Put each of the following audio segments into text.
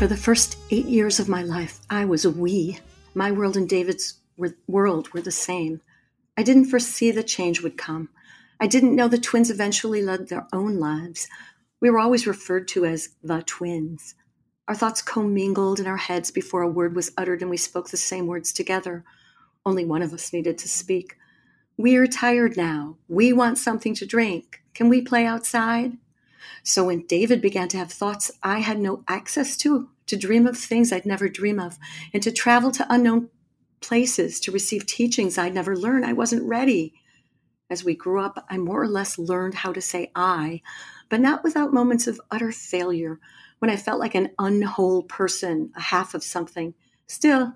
For the first eight years of my life, I was a we. My world and David's world were the same. I didn't foresee the change would come. I didn't know the twins eventually led their own lives. We were always referred to as the twins. Our thoughts commingled in our heads before a word was uttered, and we spoke the same words together. Only one of us needed to speak. We're tired now. We want something to drink. Can we play outside? So when David began to have thoughts I had no access to, to dream of things I'd never dream of, and to travel to unknown places to receive teachings I'd never learn. I wasn't ready. As we grew up, I more or less learned how to say I, but not without moments of utter failure when I felt like an unwhole person, a half of something. Still,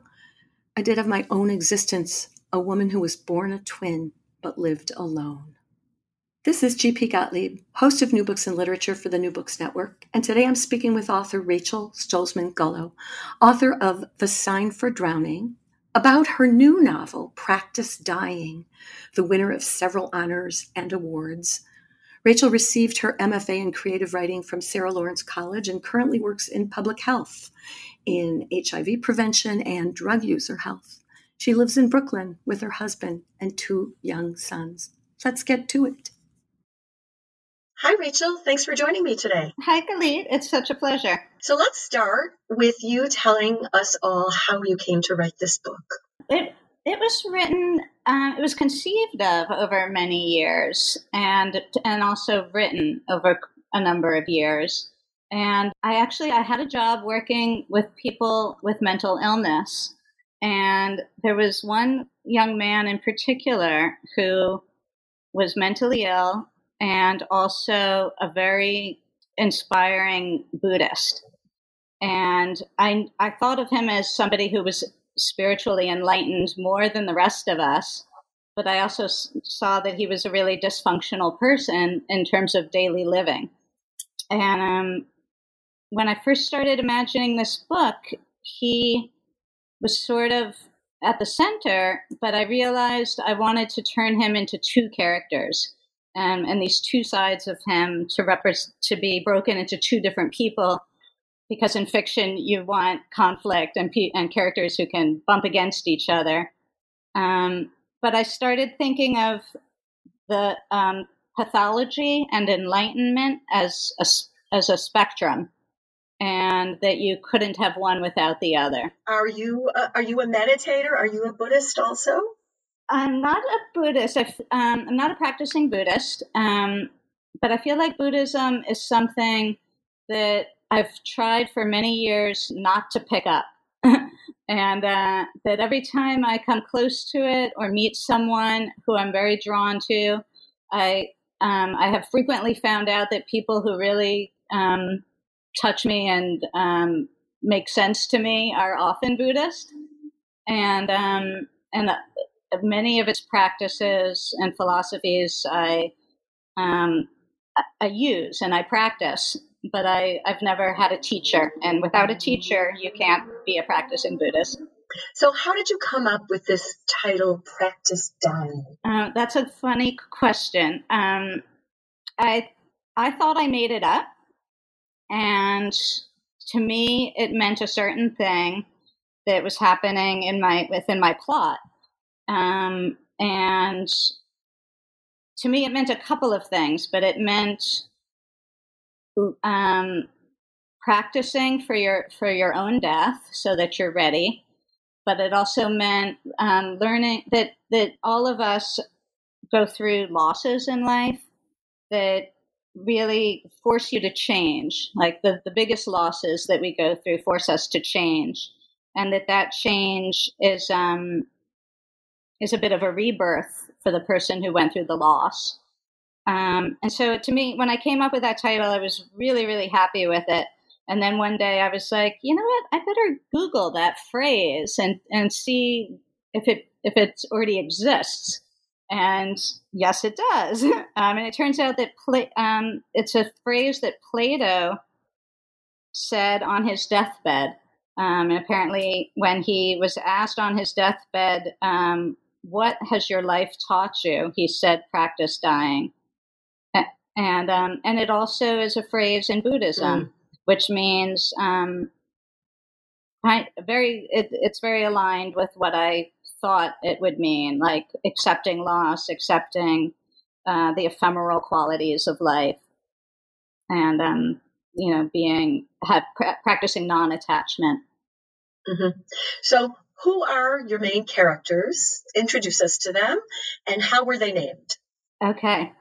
I did have my own existence, a woman who was born a twin but lived alone. This is G.P. Gottlieb, host of New Books in Literature for the New Books Network, and today I'm speaking with author Rachel Stolzman Gullo, author of The Sign for Drowning, about her new novel, Practice Dying, the winner of several honors and awards. Rachel received her MFA in creative writing from Sarah Lawrence College and currently works in public health, in HIV prevention and drug user health. She lives in Brooklyn with her husband and two young sons. Let's get to it. Hi, Rachel. Thanks for joining me today. Hi, Galit. It's such a pleasure. So let's start with you telling us all how you came to write this book. It it was written. Uh, it was conceived of over many years, and and also written over a number of years. And I actually I had a job working with people with mental illness, and there was one young man in particular who was mentally ill and also a very inspiring Buddhist. And I, I thought of him as somebody who was spiritually enlightened more than the rest of us. But I also saw that he was a really dysfunctional person in terms of daily living. And um, when I first started imagining this book, he was sort of at the center, but I realized I wanted to turn him into two characters um, and these two sides of him to to be broken into two different people. Because in fiction you want conflict and pe- and characters who can bump against each other. Um, but i started thinking of the um, pathology and enlightenment as a, as a spectrum and that you couldn't have one without the other. Are you uh, are you a meditator? Are you a buddhist also I'm not a Buddhist. Um, I'm not a practicing Buddhist, um, but I feel like Buddhism is something that I've tried for many years not to pick up. and uh, that every time I come close to it or meet someone who I'm very drawn to, I um, I have frequently found out that people who really um, touch me and um, make sense to me are often Buddhist, and um, and many of its practices and philosophies I um, I use and I practice, but I, I've never had a teacher. And without a teacher, you can't be a practicing Buddhist. So, how did you come up with this title, Practice Dying? Uh, that's a funny question. Um, I I thought I made it up, and to me, it meant a certain thing that was happening in my within my plot. Um, and to me, it meant a couple of things, but it meant um, practicing for your for your own death so that you're ready. But it also meant um, learning that that all of us go through losses in life that really force you to change. Like the, the biggest losses that we go through force us to change, and that that change is um, is a bit of a rebirth for the person who went through the loss. Um, and so to me, when I came up with that title, I was really, really happy with it. And then one day I was like, you know what? I better Google that phrase and, and see if it if it already exists. And yes, it does. um, and it turns out that Pla- um, it's a phrase that Plato said on his deathbed. Um, and apparently, when he was asked on his deathbed, um, what has your life taught you? He said, practice dying. And, um, and it also is a phrase in Buddhism, mm. which means um, I, very it, it's very aligned with what I thought it would mean, like accepting loss, accepting uh, the ephemeral qualities of life, and um, you know, being have pra- practicing non-attachment. Mm-hmm. So, who are your main characters? Introduce us to them, and how were they named? Okay.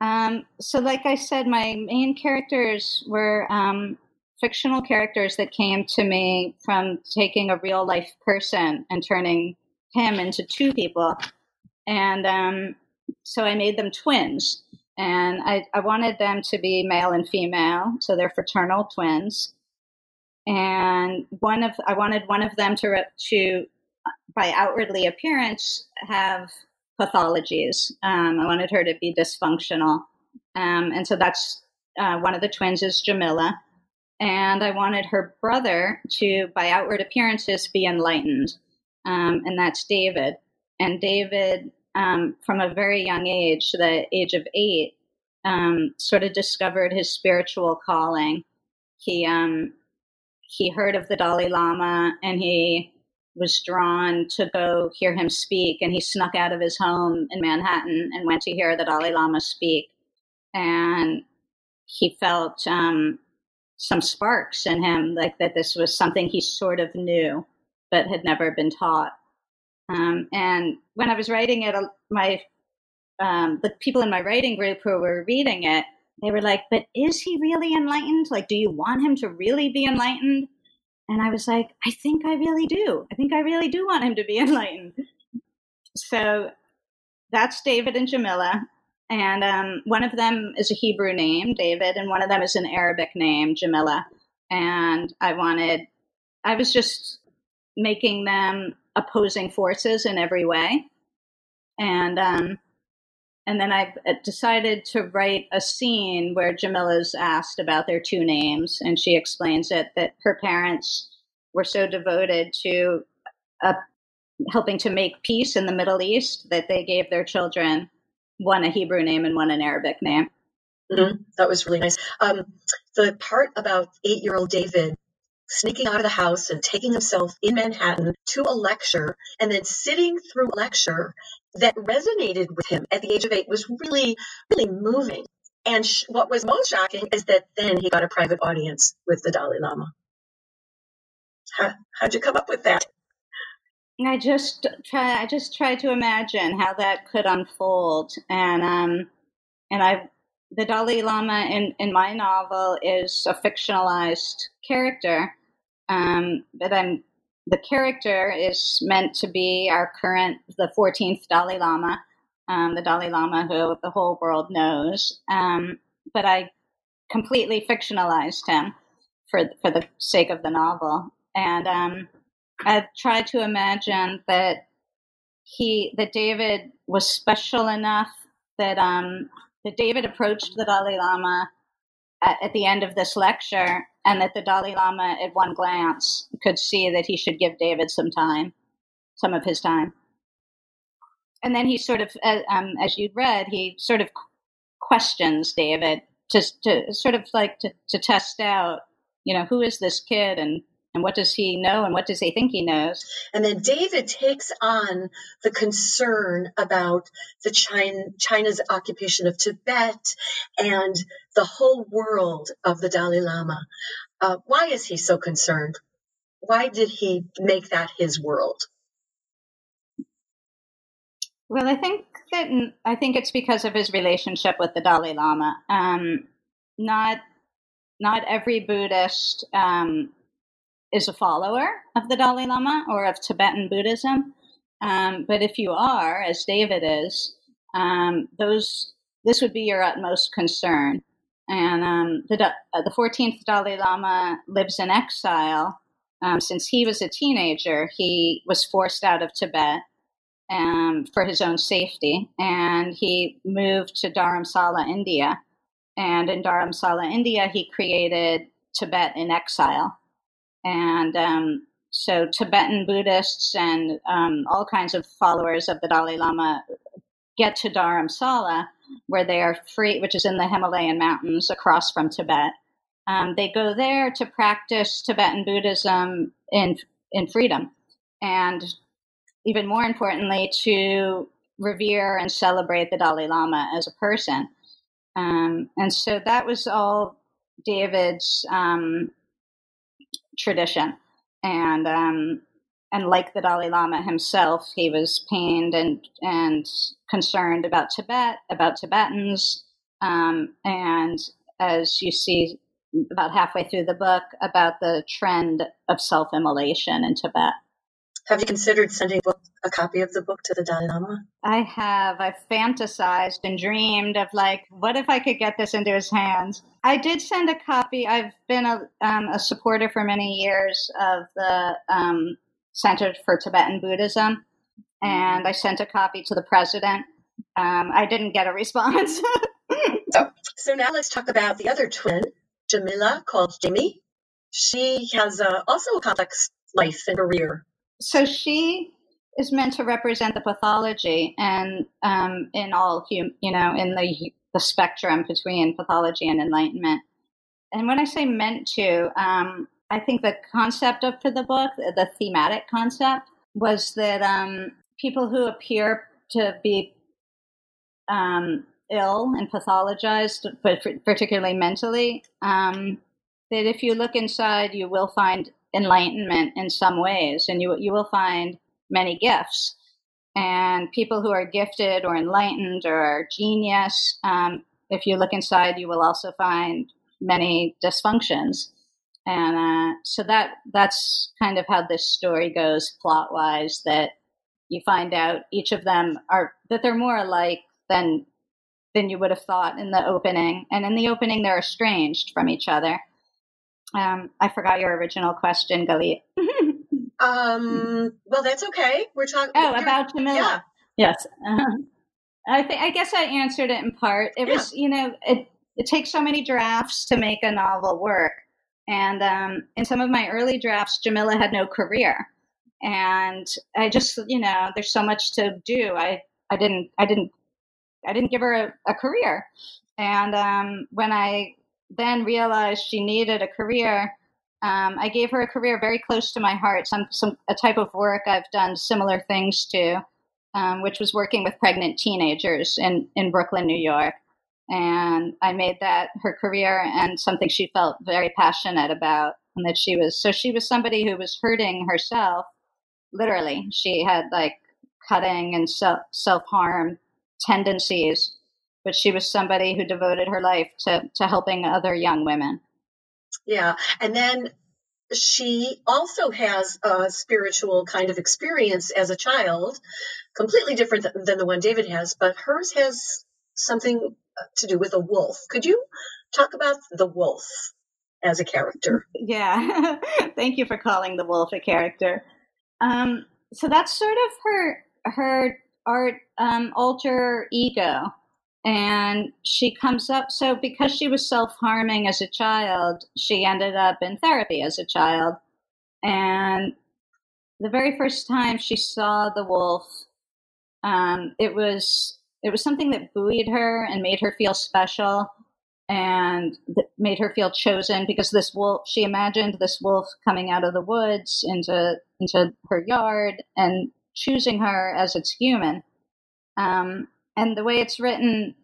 Um, so, like I said, my main characters were um, fictional characters that came to me from taking a real life person and turning him into two people. And um, so I made them twins. And I, I wanted them to be male and female, so they're fraternal twins. And one of I wanted one of them to to by outwardly appearance have pathologies. Um, I wanted her to be dysfunctional, um, and so that's uh, one of the twins is Jamila, and I wanted her brother to, by outward appearances, be enlightened um, and that's David. And David, um, from a very young age, the age of eight, um, sort of discovered his spiritual calling. He um, he heard of the Dalai Lama and he was drawn to go hear him speak. And he snuck out of his home in Manhattan and went to hear the Dalai Lama speak. And he felt um, some sparks in him, like that this was something he sort of knew but had never been taught. Um, and when I was writing it, uh, my um, the people in my writing group who were reading it, they were like, "But is he really enlightened? Like, do you want him to really be enlightened?" And I was like, "I think I really do. I think I really do want him to be enlightened." So that's David and Jamila, and um, one of them is a Hebrew name, David, and one of them is an Arabic name, Jamila. And I wanted, I was just making them opposing forces in every way. And um, and then I decided to write a scene where Jamila's asked about their two names, and she explains it that her parents were so devoted to uh, helping to make peace in the Middle East that they gave their children one a Hebrew name and one an Arabic name. Mm-hmm. That was really nice. Um, the part about eight year old David sneaking out of the house and taking himself in Manhattan to a lecture and then sitting through a lecture that resonated with him at the age of eight was really, really moving. And sh- what was most shocking is that then he got a private audience with the Dalai Lama. How, how'd you come up with that? I just try. I just tried to imagine how that could unfold, and um, and I the Dalai Lama in, in my novel is a fictionalized character, um, but I'm the character is meant to be our current, the 14th Dalai Lama, um, the Dalai Lama who the whole world knows. Um, but I completely fictionalized him for for the sake of the novel, and um, I've tried to imagine that he that David was special enough that um, that David approached the Dalai Lama at, at, the end of this lecture, and that the Dalai Lama, at one glance, could see that he should give David some time, some of his time. And then he sort of, uh, um, as you'd read, he sort of questions David to, to sort of like to, to test out, you know, who is this kid and and what does he know and what does he think he knows? And then David takes on the concern about the China, China's occupation of Tibet and the whole world of the Dalai Lama. Uh, why is he so concerned? Why did he make that his world? Well, I think that I think it's because of his relationship with the Dalai Lama. Um, not not every Buddhist um, is a follower of the Dalai Lama or of Tibetan Buddhism. Um, but if you are, as David is, um, those this would be your utmost concern. And um, the uh, the 14th Dalai Lama lives in exile. Um, since he was a teenager, he was forced out of Tibet um, for his own safety, and he moved to Dharamsala, India. And in Dharamsala, India, he created Tibet in exile and um, so Tibetan Buddhists and um, all kinds of followers of the Dalai Lama get to Dharamsala, where they are free, which is in the Himalayan mountains across from Tibet, Um, they go there to practice Tibetan Buddhism in in freedom, and even more importantly, to revere and celebrate the Dalai Lama as a person. Um, and so that was all David's um, tradition, and um, and like the Dalai Lama himself, he was pained and and concerned about Tibet, about Tibetans, um, and as you see about halfway through the book, about the trend of self-immolation in Tibet. Have you considered sending a copy of the book to the Dalai Lama? I have. I've fantasized and dreamed of like, what if I could get this into his hands? I did send a copy. I've been a, um, a supporter for many years of the um, Center for Tibetan Buddhism, and I sent a copy to the president. Um, I didn't get a response. so, so now let's talk about the other twin, Jamila, called Jamie. She has uh, also a complex life and career so she is meant to represent the pathology and um, in all hum, you know in the the spectrum between pathology and enlightenment. And when i say meant to um, i think the concept of for the book the thematic concept was that um, people who appear to be um, ill and pathologized but particularly mentally um, that if you look inside you will find enlightenment in some ways, and you you will find many gifts. And people who are gifted or enlightened or genius, um, if you look inside, you will also find many dysfunctions. And uh, so that that's kind of how this story goes plot wise. That you find out each of them are that they're more alike than than you would have thought in the opening. And in the opening, they're estranged from each other. Um, I forgot your original question, Galit. um, well, that's okay. We're talking. Oh, about Jamila. Yeah. Yes. Uh, I think. I guess I answered it in part. It yeah. was, you know, it it takes so many drafts to make a novel work, and um, in some of my early drafts, Jamila had no career, and I just, you know, there's so much to do. I I didn't I didn't I didn't give her a, a career, and um, when I then realized she needed a career, um, I gave her a career very close to my heart, some, some a type of work I've done similar things to, um, which was working with pregnant teenagers in, in Brooklyn, New York. And I made that her career and something she felt very passionate about. And that she was, so she was somebody who was hurting herself, literally. She had like cutting and self harm tendencies but she was somebody who devoted her life to, to helping other young women. Yeah. And then she also has a spiritual kind of experience as a child, completely different than the one David has, but hers has something to do with a wolf. Could you talk about the wolf as a character? Yeah. Thank you for calling the wolf a character. Um, so that's sort of her her art um, alter ego and she comes up so because she was self-harming as a child she ended up in therapy as a child. And the very first time she saw the wolf um, it was it was something that buoyed her and made her feel special and that made her feel chosen because this wolf she imagined this wolf coming out of the woods into into her yard and choosing her as its human. Um, and the way it's written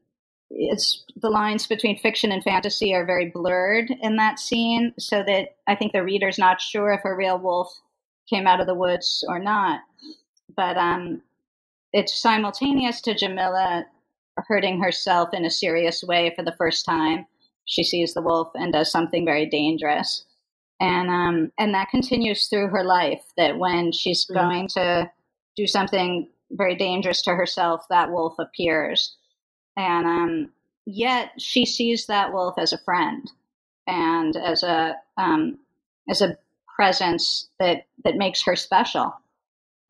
it's the lines between fiction and fantasy are very blurred in that scene so that i think the reader's not sure if a real wolf came out of the woods or not. But um, it's simultaneous to jamila hurting herself in a serious way for the first time. She sees the wolf and does something very dangerous. And um, and that continues through her life that when she's mm-hmm. going to do something very dangerous to herself, that wolf appears. And um, yet she sees that wolf as a friend and as a um, as a presence that that makes her special.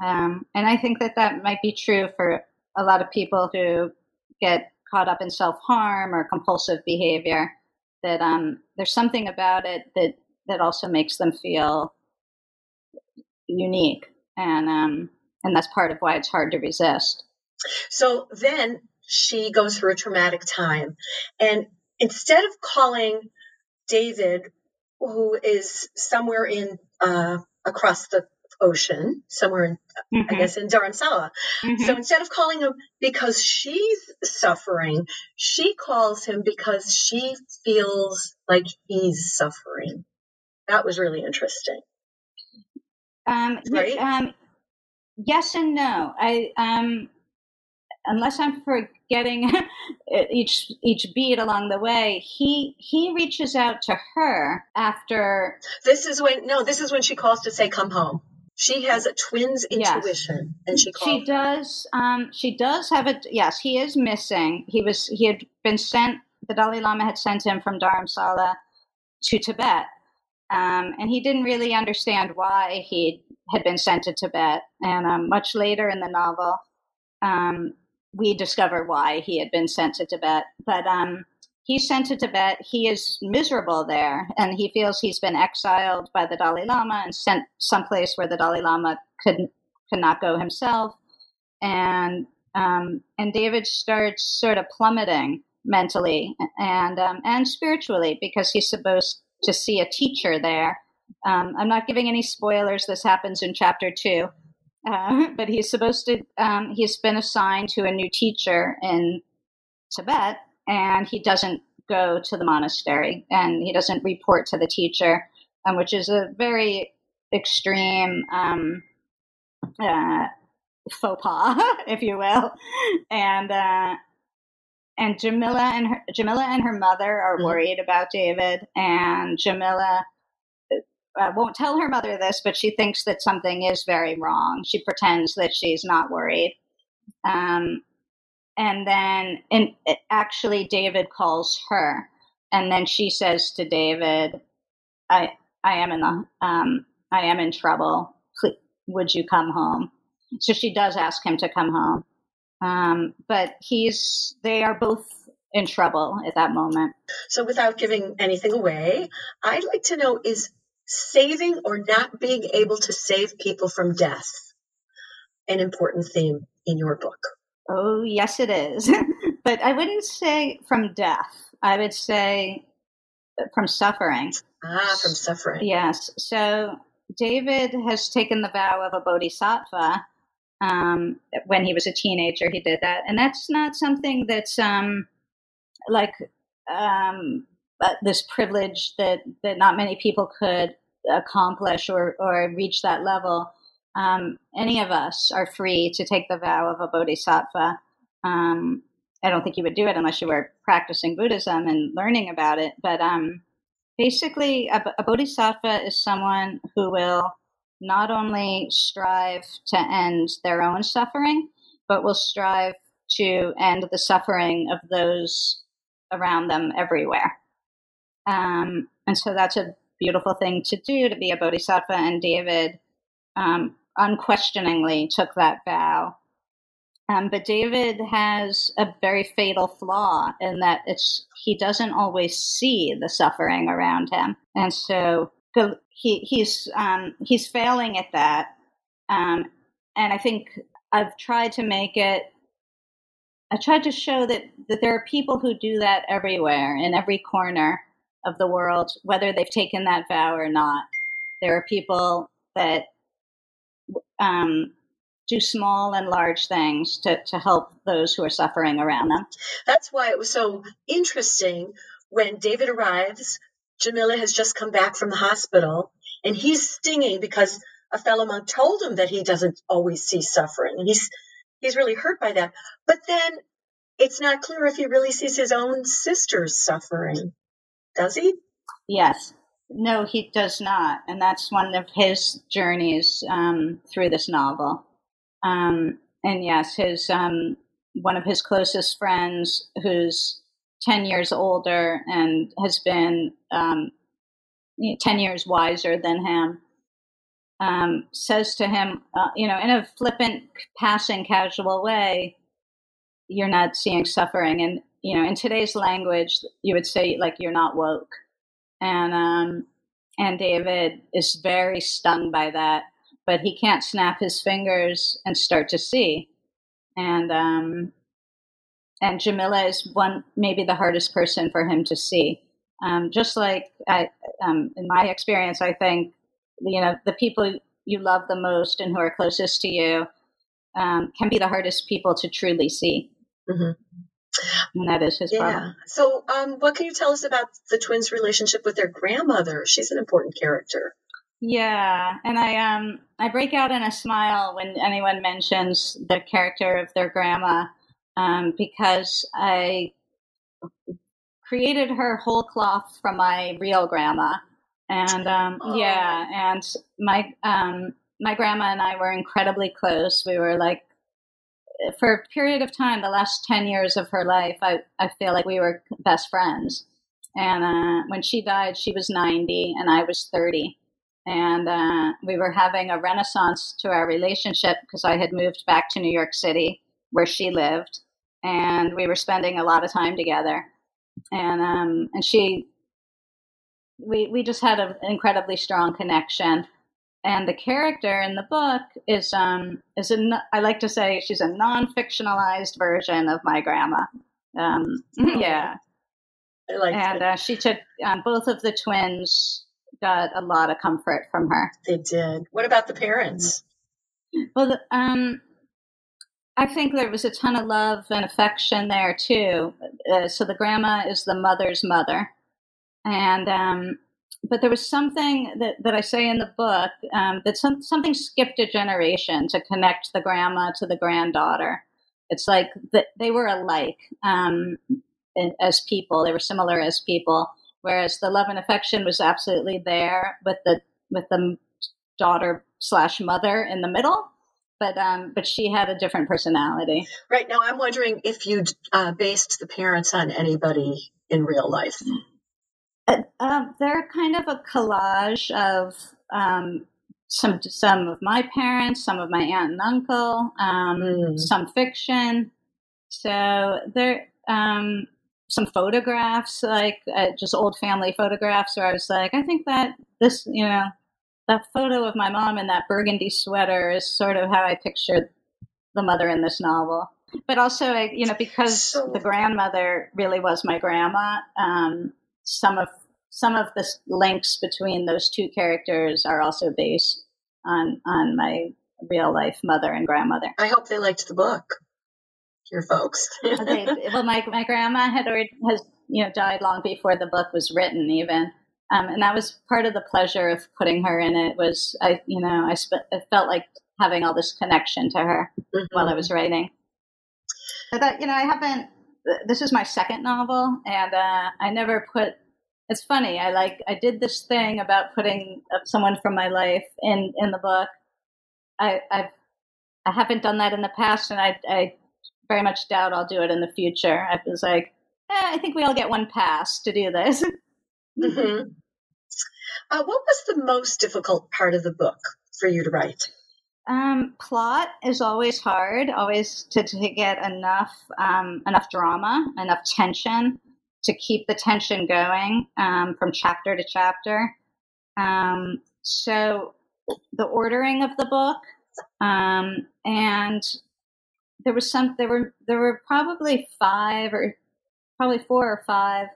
Um, and I think that that might be true for a lot of people who get caught up in self harm or compulsive behavior. That um, there's something about it that that also makes them feel unique, and um, and that's part of why it's hard to resist. So then she goes through a traumatic time, and instead of calling David, who is somewhere in uh, across the ocean, somewhere in, mm-hmm. I guess, in Dharamsala. Mm-hmm. So instead of calling him because she's suffering, she calls him because she feels like he's suffering. That was really interesting. Um, right? Um, yes and no. I um, unless I'm forgetting each each beat along the way, he he reaches out to her after. This is when no, this is when she calls to say, "Come home." She has a twin's intuition, yes. and she she does. Um, she does have a yes. He is missing. He was he had been sent. The Dalai Lama had sent him from Dharamsala to Tibet, um, and he didn't really understand why he had been sent to Tibet. And um, much later in the novel, um, we discover why he had been sent to Tibet. But um, he's sent to Tibet. He is miserable there, and he feels he's been exiled by the Dalai Lama and sent someplace where the Dalai Lama could could not go himself. And um, and David starts sort of plummeting mentally and um, and spiritually because he's supposed to see a teacher there. Um, I'm not giving any spoilers. This happens in chapter two. Uh, but he's supposed to, um, he's been assigned to a new teacher in Tibet, and he doesn't go to the monastery and he doesn't report to the teacher, um, which is a very extreme um, uh, faux pas, if you will. And uh, and Jamila and her, Jamila and her mother are mm-hmm. worried about David, and Jamila uh, won't tell her mother this, but she thinks that something is very wrong. She pretends that she's not worried. Um, and then and actually David calls her and then she says to David, I I am in the um, I am in trouble. Please, would you come home? So she does ask him to come home. Um, but he's they are both in trouble at that moment. So without giving anything away, I'd like to know is saving or not being able to save people from death an important theme in your book? Oh, yes, it is. but I wouldn't say from death. I would say from suffering. Ah, from suffering. Yes. So David has taken the vow of a bodhisattva. Um, when he was a teenager, he did that. And that's not something that's um, like um, uh, this privilege that that not many people could accomplish or or reach that level. Um, any of us are free to take the vow of a bodhisattva. Um, I don't think you would do it unless you were practicing Buddhism and learning about it. But um, basically, a, a bodhisattva is someone who will not only strive to end their own suffering, but will strive to end the suffering of those around them everywhere. Um, and so that's a beautiful thing to do to be a bodhisattva. And David um, unquestioningly took that vow. Um, but David has a very fatal flaw in that it's he doesn't always see the suffering around him, and so he he's um, he's failing at that. Um, and I think I've tried to make it I tried to show that, that there are people who do that everywhere, in every corner of the world, whether they've taken that vow or not. There are people that um, do small and large things to, to help those who are suffering around them. That's why it was so interesting when David arrives. Jamila has just come back from the hospital and he's stinging because a fellow monk told him that he doesn't always see suffering. And he's he's really hurt by that. But then it's not clear if he really sees his own sister's suffering. Does he? Yes. No, he does not. And that's one of his journeys um, through this novel. Um, and yes, his um, one of his closest friends, who's 10 years older and has been um, 10 years wiser than him, um, says to him, uh, you know, in a flippant, passing, casual way, you're not seeing suffering. And, you know, in today's language, you would say, like, you're not woke. And, um, and David is very stung by that, but he can't snap his fingers and start to see. And, um, and Jamila is one, maybe the hardest person for him to see. Um, just like I, um, in my experience, I think you know the people you love the most and who are closest to you um, can be the hardest people to truly see. Mm-hmm. That is his yeah. problem. So, um, what can you tell us about the twins' relationship with their grandmother? She's an important character. Yeah, and I um I break out in a smile when anyone mentions the character of their grandma, um, because I created her whole cloth from my real grandma, and um, oh. yeah, and my um my grandma and I were incredibly close. We were like for a period of time, the last 10 years of her life, I, I feel like we were best friends. And uh, when she died, she was 90 and I was 30. And uh, we were having a renaissance to our relationship because I had moved back to New York City where she lived. And we were spending a lot of time together. And, um, and she, we, we just had an incredibly strong connection and the character in the book is um is a I like to say she's a non fictionalized version of my grandma. Um, oh. yeah, I like and uh, she took um, both of the twins got a lot of comfort from her. They did. What about the parents? Well, um, I think there was a ton of love and affection there too. Uh, so the grandma is the mother's mother, and um, but there was something that, that I say in the book um, that some, something skipped a generation to connect the grandma to the granddaughter. It's like that they were alike um, as people; they were similar as people. Whereas the love and affection was absolutely there with the with the daughter slash mother in the middle, but um, but she had a different personality. Right now, I'm wondering if you uh, based the parents on anybody in real life. Uh, they're kind of a collage of um, some some of my parents, some of my aunt and uncle, um, mm. some fiction. So there, um, some photographs, like uh, just old family photographs, where I was like, I think that this, you know, that photo of my mom in that burgundy sweater is sort of how I pictured the mother in this novel. But also, you know, because so, the grandmother really was my grandma. Um, some of some of the links between those two characters are also based on on my real life mother and grandmother. I hope they liked the book. Your folks. they, well, my my grandma had already has you know died long before the book was written, even. Um, and that was part of the pleasure of putting her in it. Was I, you know, I sp- it felt like having all this connection to her mm-hmm. while I was writing. But that, you know, I haven't. This is my second novel, and uh, I never put it's funny. I like I did this thing about putting someone from my life in in the book. I I've I haven't done that in the past, and I I very much doubt I'll do it in the future. I was like, eh, I think we all get one pass to do this. mm-hmm. uh, what was the most difficult part of the book for you to write? Um, plot is always hard, always to, to get enough um, enough drama, enough tension to keep the tension going um, from chapter to chapter. Um, so the ordering of the book, um, and there was some. There were there were probably five or probably four or five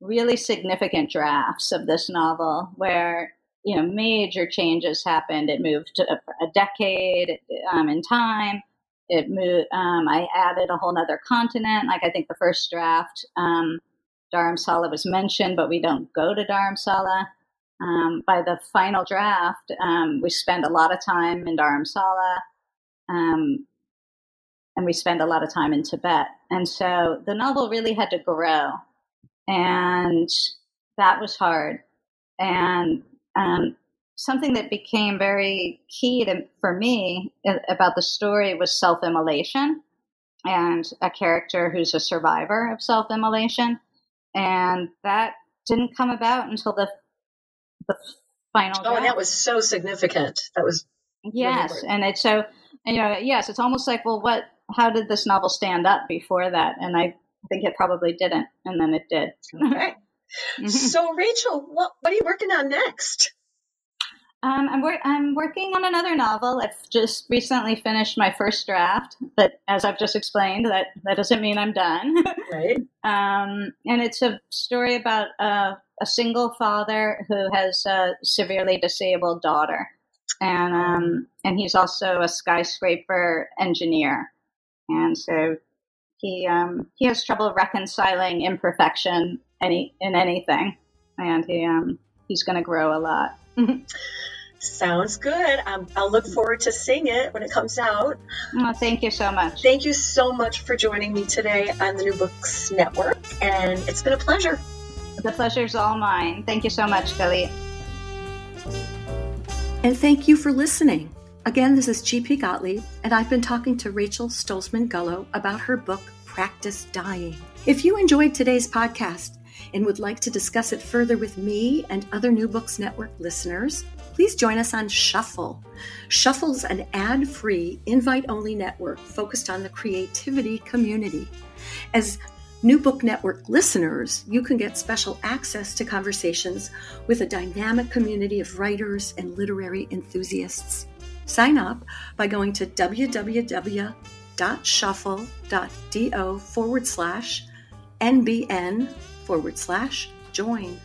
really significant drafts of this novel where you know major changes happened. It moved a, a decade um, in time it moved um, i added a whole other continent like i think the first draft um, Dharamsala was mentioned, but we don't go to Dharamsala. Um, by the final draft, um, we spend a lot of time in Dharamsala, um, and we spend a lot of time in Tibet. And so the novel really had to grow, and that was hard. And um, something that became very key to, for me about the story was self-immolation and a character who's a survivor of self-immolation and that didn't come about until the the final. Oh, and that was so significant. That was yes, and it's so you know yes, it's almost like well, what? How did this novel stand up before that? And I think it probably didn't, and then it did. Okay. Mm-hmm. So, Rachel, what what are you working on next? Um, I'm, wor- I'm working on another novel. I've just recently finished my first draft, but as I've just explained, that, that doesn't mean I'm done. Right. um, and it's a story about a, a single father who has a severely disabled daughter, and um, and he's also a skyscraper engineer, and so he um, he has trouble reconciling imperfection any in anything, and he um, he's going to grow a lot. Sounds good. Um, I'll look forward to seeing it when it comes out. Oh, thank you so much. Thank you so much for joining me today on the New Books Network, and it's been a pleasure. The pleasure is all mine. Thank you so much, Galit. And thank you for listening. Again, this is GP Gottlieb, and I've been talking to Rachel Stolzman Gullo about her book, Practice Dying. If you enjoyed today's podcast and would like to discuss it further with me and other New Books Network listeners, please join us on Shuffle. Shuffle's an ad free, invite only network focused on the creativity community. As New Book Network listeners, you can get special access to conversations with a dynamic community of writers and literary enthusiasts. Sign up by going to www.shuffle.do forward slash NBN forward slash join.